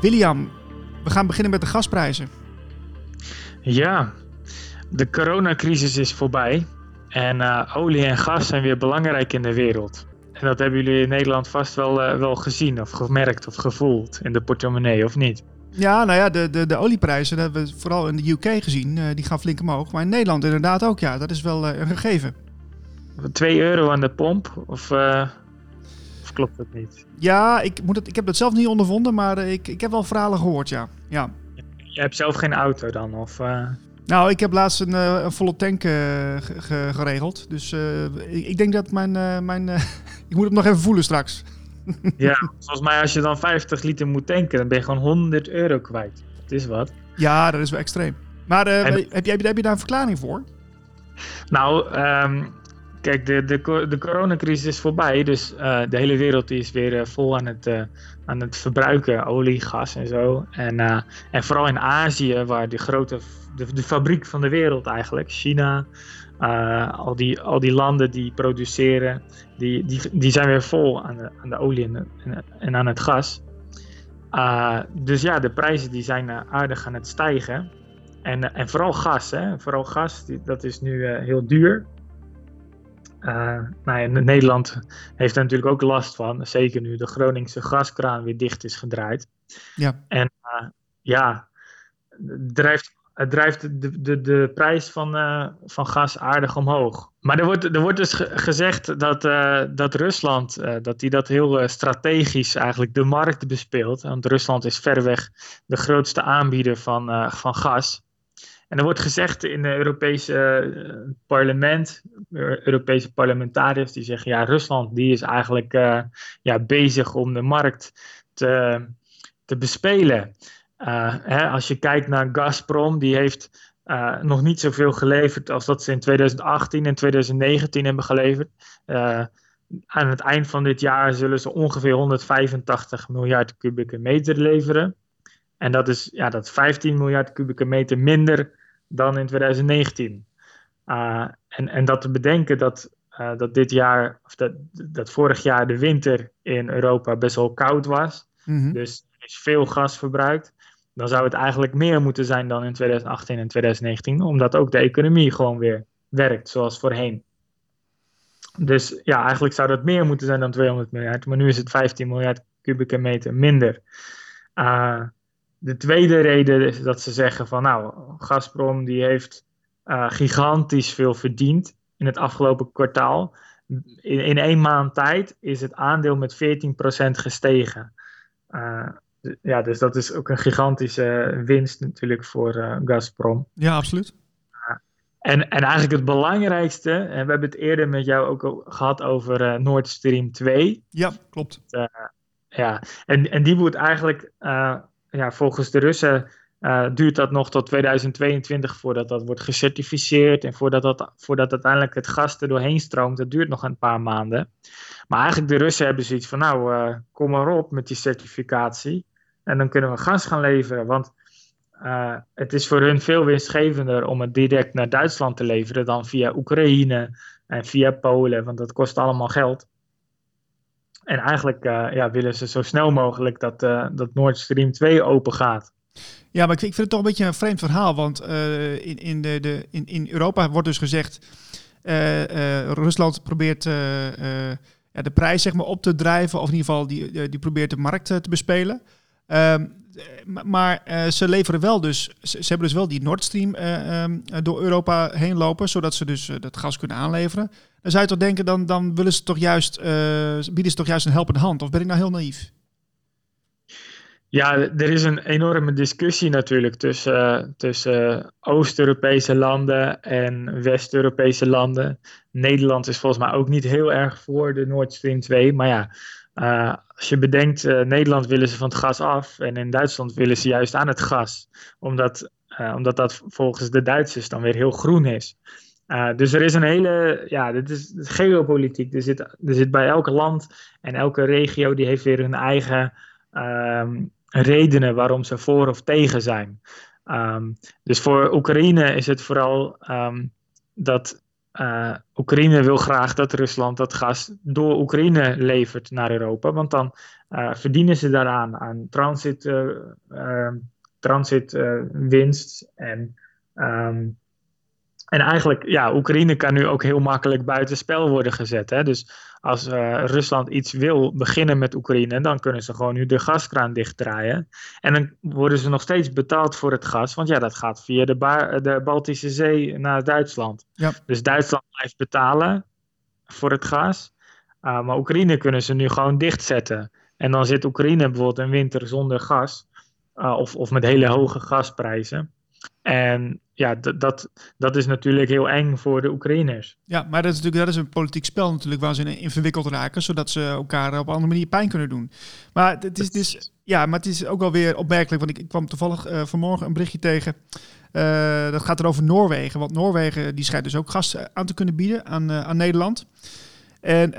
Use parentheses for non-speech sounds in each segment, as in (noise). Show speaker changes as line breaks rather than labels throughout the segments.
William, we gaan beginnen met de gasprijzen.
Ja, de coronacrisis is voorbij en uh, olie en gas zijn weer belangrijk in de wereld. En dat hebben jullie in Nederland vast wel, uh, wel gezien of gemerkt of gevoeld in de portemonnee, of niet?
Ja, nou ja, de, de, de olieprijzen, dat hebben we vooral in de UK gezien, uh, die gaan flink omhoog. Maar in Nederland inderdaad ook, ja, dat is wel een gegeven.
2 euro aan de pomp, of, of klopt dat niet?
Ja, ik, moet het, ik heb dat zelf niet ondervonden, maar ik, ik heb wel verhalen gehoord, ja. ja.
Je hebt zelf geen auto dan, of...
Nou, ik heb laatst een, uh, een volle tank uh, geregeld. Dus uh, ik, ik, denk dat mijn... mijn (laughs) ik moet hem nog even voelen straks. (laughs)
ja, volgens mij als je dan 50 liter moet tanken, dan ben je gewoon 100 euro kwijt. Dat is wat.
Ja, dat is wel extreem. Maar en... heb, je, heb, je, daar een verklaring voor?
Nou, um, kijk, de, de, de coronacrisis is voorbij. Dus de hele wereld is weer vol aan het, aan het verbruiken. Olie, gas en zo. En, en vooral in Azië, waar de grote de, fabriek van de wereld eigenlijk. China, al, die, al die landen die produceren, die, die, die zijn weer vol aan de, aan de olie en, en, aan het gas. Dus ja, de prijzen die zijn aardig aan het stijgen. En, en vooral gas, hè? vooral gas, dat is nu heel duur. Nou ja, Nederland heeft er natuurlijk ook last van, zeker nu de Groningse gaskraan weer dicht is gedraaid. Ja. En ja, drijft het drijft de, de, de prijs van, uh, van gas aardig omhoog. Maar er wordt, er wordt dus gezegd dat, dat Rusland dat die dat heel strategisch eigenlijk de markt bespeelt. Want Rusland is verreweg de grootste aanbieder van, van gas. En er wordt gezegd in het Europese parlement, Europese parlementariërs, die zeggen ja, Rusland die is eigenlijk ja, bezig om de markt te, te bespelen. Hè, als je kijkt naar Gazprom, die heeft nog niet zoveel geleverd als dat ze in 2018 en 2019 hebben geleverd. Aan het eind van dit jaar zullen ze ongeveer 185 miljard kubieke meter leveren. En dat is, ja, dat is 15 miljard kubieke meter minder dan in 2019. en, en dat te bedenken dat, dat dit jaar, of dat, dat vorig jaar de winter in Europa best wel koud was. Mm -hmm. Dus er is veel gas verbruikt dan zou het eigenlijk meer moeten zijn dan in 2018 en 2019, omdat ook de economie gewoon weer werkt zoals voorheen. Dus ja, eigenlijk zou dat meer moeten zijn dan 200 miljard, maar nu is het 15 miljard kubieke meter minder. Uh, de tweede reden is dat ze zeggen van nou, Gazprom die heeft uh, gigantisch veel verdiend in het afgelopen kwartaal. In, in één maand tijd is het aandeel met 14% gestegen. Uh, ja, dus dat is ook een gigantische winst natuurlijk voor uh, Gazprom.
Ja, absoluut.
en, en eigenlijk het belangrijkste, en we hebben het eerder met jou ook gehad over Nord Stream 2.
Ja, klopt.
Ja, en, en die moet eigenlijk, ja, volgens de Russen duurt dat nog tot 2022 voordat dat wordt gecertificeerd en voordat, dat, voordat uiteindelijk het gas er doorheen stroomt. Dat duurt nog een paar maanden. Maar eigenlijk de Russen hebben zoiets van, nou, kom maar op met die certificatie. En dan kunnen we gas gaan leveren. Want uh, het is voor hun veel winstgevender om het direct naar Duitsland te leveren dan via Oekraïne en via Polen, want dat kost allemaal geld. En eigenlijk uh, ja, willen ze zo snel mogelijk dat, uh, dat Nord Stream 2 open gaat.
Ja, maar ik vind het toch een beetje een vreemd verhaal. Want in, in, de, de, in, in Europa wordt dus gezegd: Rusland probeert ja, de prijs zeg maar, op te drijven, of in ieder geval die, die probeert de markt te bespelen. Um, maar ze leveren wel dus, ze, hebben dus wel die Nord Stream um, door Europa heen lopen, zodat ze dus dat gas kunnen aanleveren. Dan zou je toch denken, dan, dan willen ze toch juist, bieden ze toch juist een helpende hand? Of ben ik nou heel naïef?
Ja, er is een enorme discussie natuurlijk tussen, tussen Oost-Europese landen en West-Europese landen. Nederland is volgens mij ook niet heel erg voor de Nord Stream 2, maar ja, uh, als je bedenkt, uh, Nederland willen ze van het gas af en in Duitsland willen ze juist aan het gas, omdat, omdat dat volgens de Duitsers dan weer heel groen is. Dus er is een hele, ja, dit is, geopolitiek. Er zit, er zit bij elke land en elke regio, die heeft weer hun eigen um, redenen waarom ze voor of tegen zijn. Um, dus voor Oekraïne is het vooral um, dat Oekraïne wil graag dat Rusland dat gas door Oekraïne levert naar Europa. Want dan verdienen ze daaraan aan transit, transit winst en en eigenlijk, ja, Oekraïne kan nu ook heel makkelijk buitenspel worden gezet. Hè? Dus als uh, Rusland iets wil beginnen met Oekraïne, dan kunnen ze gewoon nu de gaskraan dichtdraaien. En dan worden ze nog steeds betaald voor het gas, want ja, dat gaat via de, de Baltische Zee naar Duitsland. Ja. Dus Duitsland blijft betalen voor het gas, uh, maar Oekraïne kunnen ze nu gewoon dichtzetten. En dan zit Oekraïne bijvoorbeeld een winter zonder gas, uh, of, of met hele hoge gasprijzen. En ja, dat, dat is natuurlijk heel eng voor de Oekraïners.
Ja, maar dat is natuurlijk dat is een politiek spel natuurlijk waar ze in verwikkeld raken, zodat ze elkaar op een andere manier pijn kunnen doen. Maar het is, het is ja, maar het is ook wel weer opmerkelijk, want ik, ik kwam toevallig uh, vanmorgen een berichtje tegen. Uh, dat gaat er over Noorwegen, want Noorwegen die schijnt dus ook gas aan te kunnen bieden aan, uh, aan Nederland. En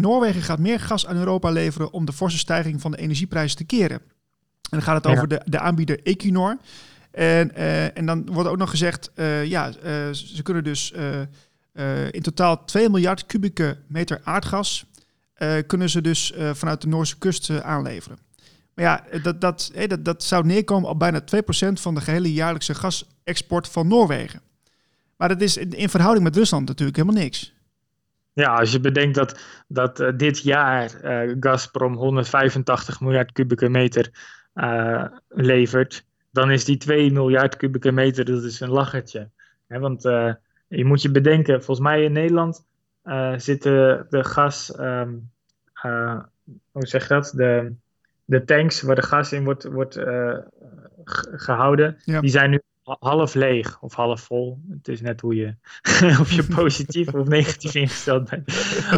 Noorwegen gaat meer gas aan Europa leveren om de forse stijging van de energieprijzen te keren. En dan gaat het ja. over de, de aanbieder Equinor. En, uh, en dan wordt ook nog gezegd, uh, ja, uh, ze kunnen dus in totaal 2 miljard kubieke meter aardgas kunnen ze dus vanuit de Noorse kust aanleveren. Maar ja, dat, dat, dat, zou neerkomen op bijna 2% van de gehele jaarlijkse gasexport van Noorwegen. Maar dat is in verhouding met Rusland natuurlijk helemaal niks.
Ja, als je bedenkt dat, dat dit jaar Gazprom 185 miljard kubieke meter levert, dan is die 2 miljard kubieke meter, dat is een lachertje. want uh, je moet je bedenken, volgens mij in Nederland uh, zitten de gas, um, uh, hoe zeg je dat? De, de tanks waar de gas in wordt, wordt gehouden, ja. die zijn nu half leeg of half vol. Het is net hoe je, (laughs) of je positief of negatief (laughs) ingesteld bent.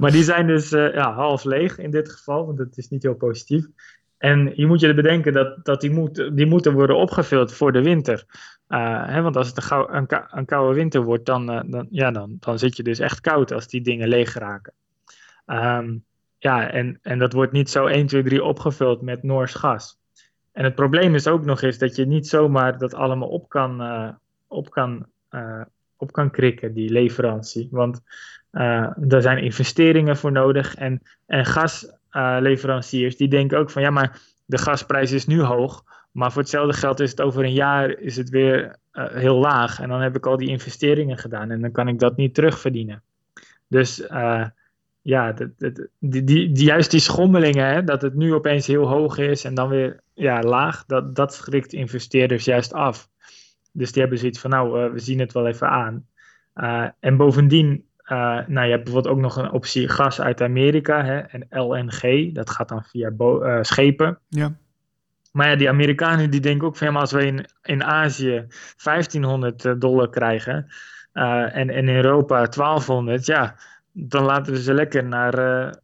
Maar die zijn dus ja, half leeg in dit geval, want het is niet heel positief. En je moet je bedenken dat, dat die, die moeten worden opgevuld voor de winter. Uh, hè, want als het een, een, koude winter wordt, dan, uh, dan, ja, dan, dan zit je dus echt koud als die dingen leeg raken. Um, ja, en, en dat wordt niet zo 1, 2, 3 opgevuld met Noors gas. En het probleem is ook nog eens dat je niet zomaar dat allemaal op kan, uh, op kan, op kan krikken, die leverantie. Want daar zijn investeringen voor nodig. En, en gas uh, leveranciers die denken ook van ja, maar de gasprijs is nu hoog, maar voor hetzelfde geld is het over een jaar is het weer uh, heel laag. En dan heb ik al die investeringen gedaan en dan kan ik dat niet terugverdienen. Dus uh, ja, de, die, die, die, juist die schommelingen, hè, dat het nu opeens heel hoog is en dan weer ja, laag, dat, dat schrikt investeerders juist af. Dus die hebben zoiets van, nou, we zien het wel even aan. en bovendien uh, nou, je hebt bijvoorbeeld ook nog een optie gas uit Amerika hè, en LNG. Dat gaat dan via uh, schepen. Ja. Maar ja, die Amerikanen die denken ook van ja, als we in, in Azië 1500 eh, dollar krijgen uh, en, in Europa 1200, ja, dan laten we ze lekker naar,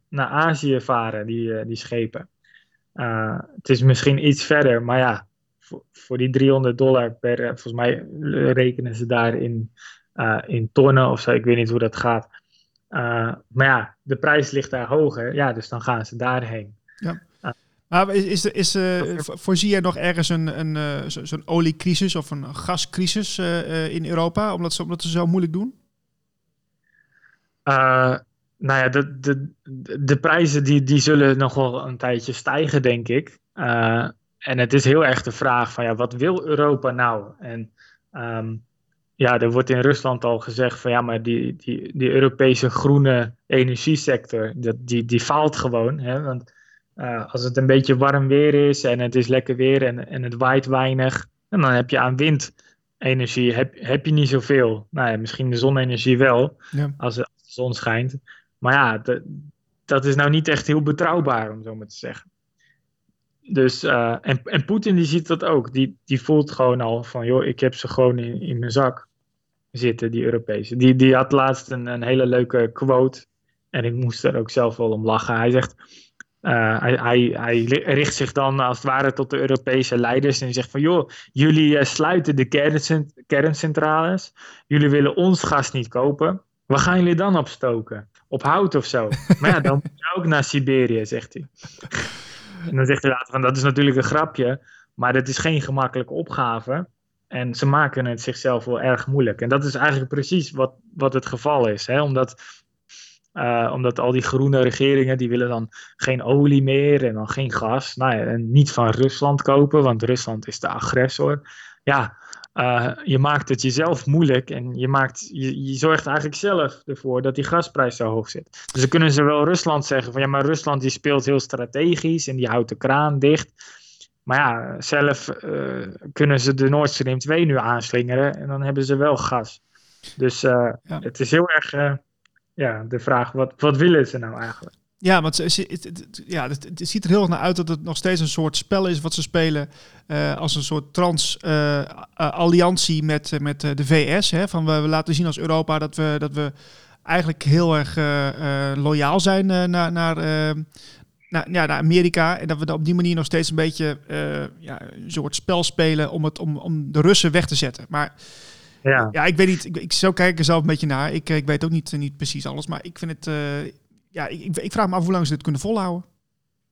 naar Azië varen, die, die schepen. het is misschien iets verder, maar ja, voor, voor die 300 dollar per, volgens mij rekenen ze daar in uh, in tonnen of zo. Ik weet niet hoe dat gaat. Uh, maar ja, de prijs ligt daar hoger. Ja, dus dan gaan ze daarheen. Ja.
Uh, maar is, is, is, uh, voorzie je nog ergens een, een, zo'n oliecrisis of een gascrisis in Europa, omdat ze, omdat ze zo moeilijk doen?
nou ja, de, de, de prijzen die, die zullen nog wel een tijdje stijgen, denk ik. en het is heel erg de vraag van ja, wat wil Europa nou? En um, ja, er wordt in Rusland al gezegd van ja, maar die, die, die Europese groene energiesector, dat, die, die faalt gewoon. Hè? Want uh, als het een beetje warm weer is en het is lekker weer en, en het waait weinig, en dan heb je aan windenergie heb, heb je niet zoveel. Nou ja, misschien de zonne-energie wel, ja. als, de zon schijnt. Maar ja, dat, dat is nou niet echt heel betrouwbaar, om zo maar te zeggen. Dus, uh, en, en Poetin die ziet dat ook. Die, die voelt gewoon al van, joh, ik heb ze gewoon in, in mijn zak zitten, die Europese. Die, die had laatst een, een hele leuke quote. En ik moest er ook zelf wel om lachen. Hij zegt. Uh, hij, hij, hij, richt zich dan als het ware tot de Europese leiders en zegt van joh, jullie uh, sluiten de kerncent kerncentrales, jullie willen ons gas niet kopen, waar gaan jullie dan op stoken? Op hout of zo? (laughs) maar ja, dan moet je ook naar Siberië, zegt hij. en dan zegt hij later van dat is natuurlijk een grapje, maar dat is geen gemakkelijke opgave. En ze maken het zichzelf wel erg moeilijk. En dat is eigenlijk precies wat, wat het geval is. Hè? Omdat, uh, omdat al die groene regeringen, die willen dan geen olie meer en dan geen gas. Nou ja, en niet van Rusland kopen, want Rusland is de agressor. Ja, uh, je maakt het jezelf moeilijk en je, maakt, je, je zorgt eigenlijk zelf ervoor dat die gasprijs zo hoog zit. Dus dan kunnen ze wel Rusland zeggen van ja, maar Rusland die speelt heel strategisch en die houdt de kraan dicht. Maar ja, zelf uh, kunnen ze de Nord Stream 2 nu aanslingeren en dan hebben ze wel gas. Dus uh, ja. het is heel erg uh, ja, de vraag, wat, wat willen ze nou eigenlijk?
Ja, want het, het, het, ja, het, ziet er heel erg naar uit dat het nog steeds een soort spel is wat ze spelen uh, als een soort trans-alliantie uh, met, met de VS. Hè? Van we, we, laten zien als Europa dat we, dat we eigenlijk heel erg loyaal zijn naar, naar, naar, ja, naar Amerika. En dat we op die manier nog steeds een beetje ja, een soort spel spelen om, het, om, om de Russen weg te zetten. Maar ja, ja ik weet niet, ik, ik zo kijk er zelf een beetje naar. Ik, ik weet ook niet, niet precies alles, maar ik vind het ja, ik, ik, vraag me af hoe lang ze dit kunnen volhouden.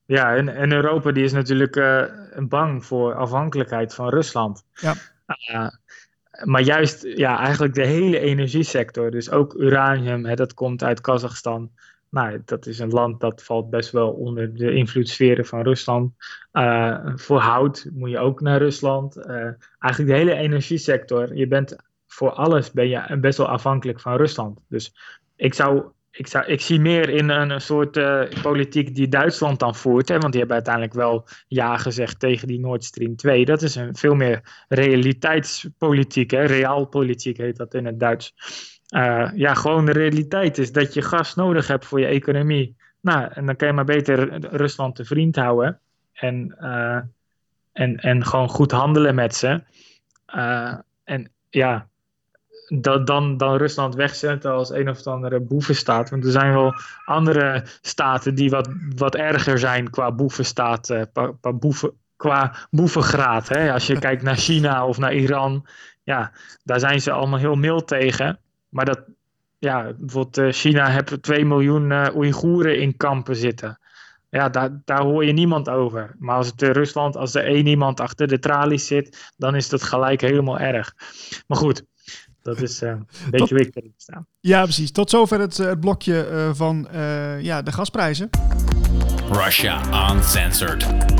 Ja, en, en Europa die is natuurlijk uh, bang voor afhankelijkheid van Rusland. Ja. Uh, maar juist, ja, eigenlijk de hele energiesector, dus ook uranium, hè, dat komt uit Kazachstan. Nou, dat is een land dat valt best wel onder de invloedssferen van Rusland. Uh, voor hout moet je ook naar Rusland. eigenlijk de hele energiesector, je bent voor alles ben je best wel afhankelijk van Rusland. Dus ik zou ik, zou, ik zie meer in een, soort uh, politiek die Duitsland dan voert. Hè, want die hebben uiteindelijk wel ja gezegd tegen die Nord Stream 2. Dat is een veel meer realiteitspolitiek. Hè, realpolitiek heet dat in het Duits. Uh, ja, gewoon de realiteit is dat je gas nodig hebt voor je economie. Nou, en dan kan je maar beter Rusland te vriend houden. En, uh, en, en gewoon goed handelen met ze. en ja, dat dan, dan Rusland wegzetten als een of andere boevenstaat. Want er zijn wel andere staten die wat, wat erger zijn qua boevenstaat, qua, boeven, qua boevengraad. Hè? Als je (laughs) kijkt naar China of naar Iran, ja, daar zijn ze allemaal heel mild tegen. Maar dat, ja, bijvoorbeeld uh, China heeft 2 miljoen uh, Oeigoeren in kampen zitten. Ja, daar, daar hoor je niemand over. Maar als het in Rusland, als er één iemand achter de tralies zit, dan is dat gelijk helemaal erg. Maar goed, dat is uh, een (laughs) beetje Tot, erin staan.
Ja, precies. Tot zover het, het blokje uh, van uh, ja, de gasprijzen. Russia Uncensored.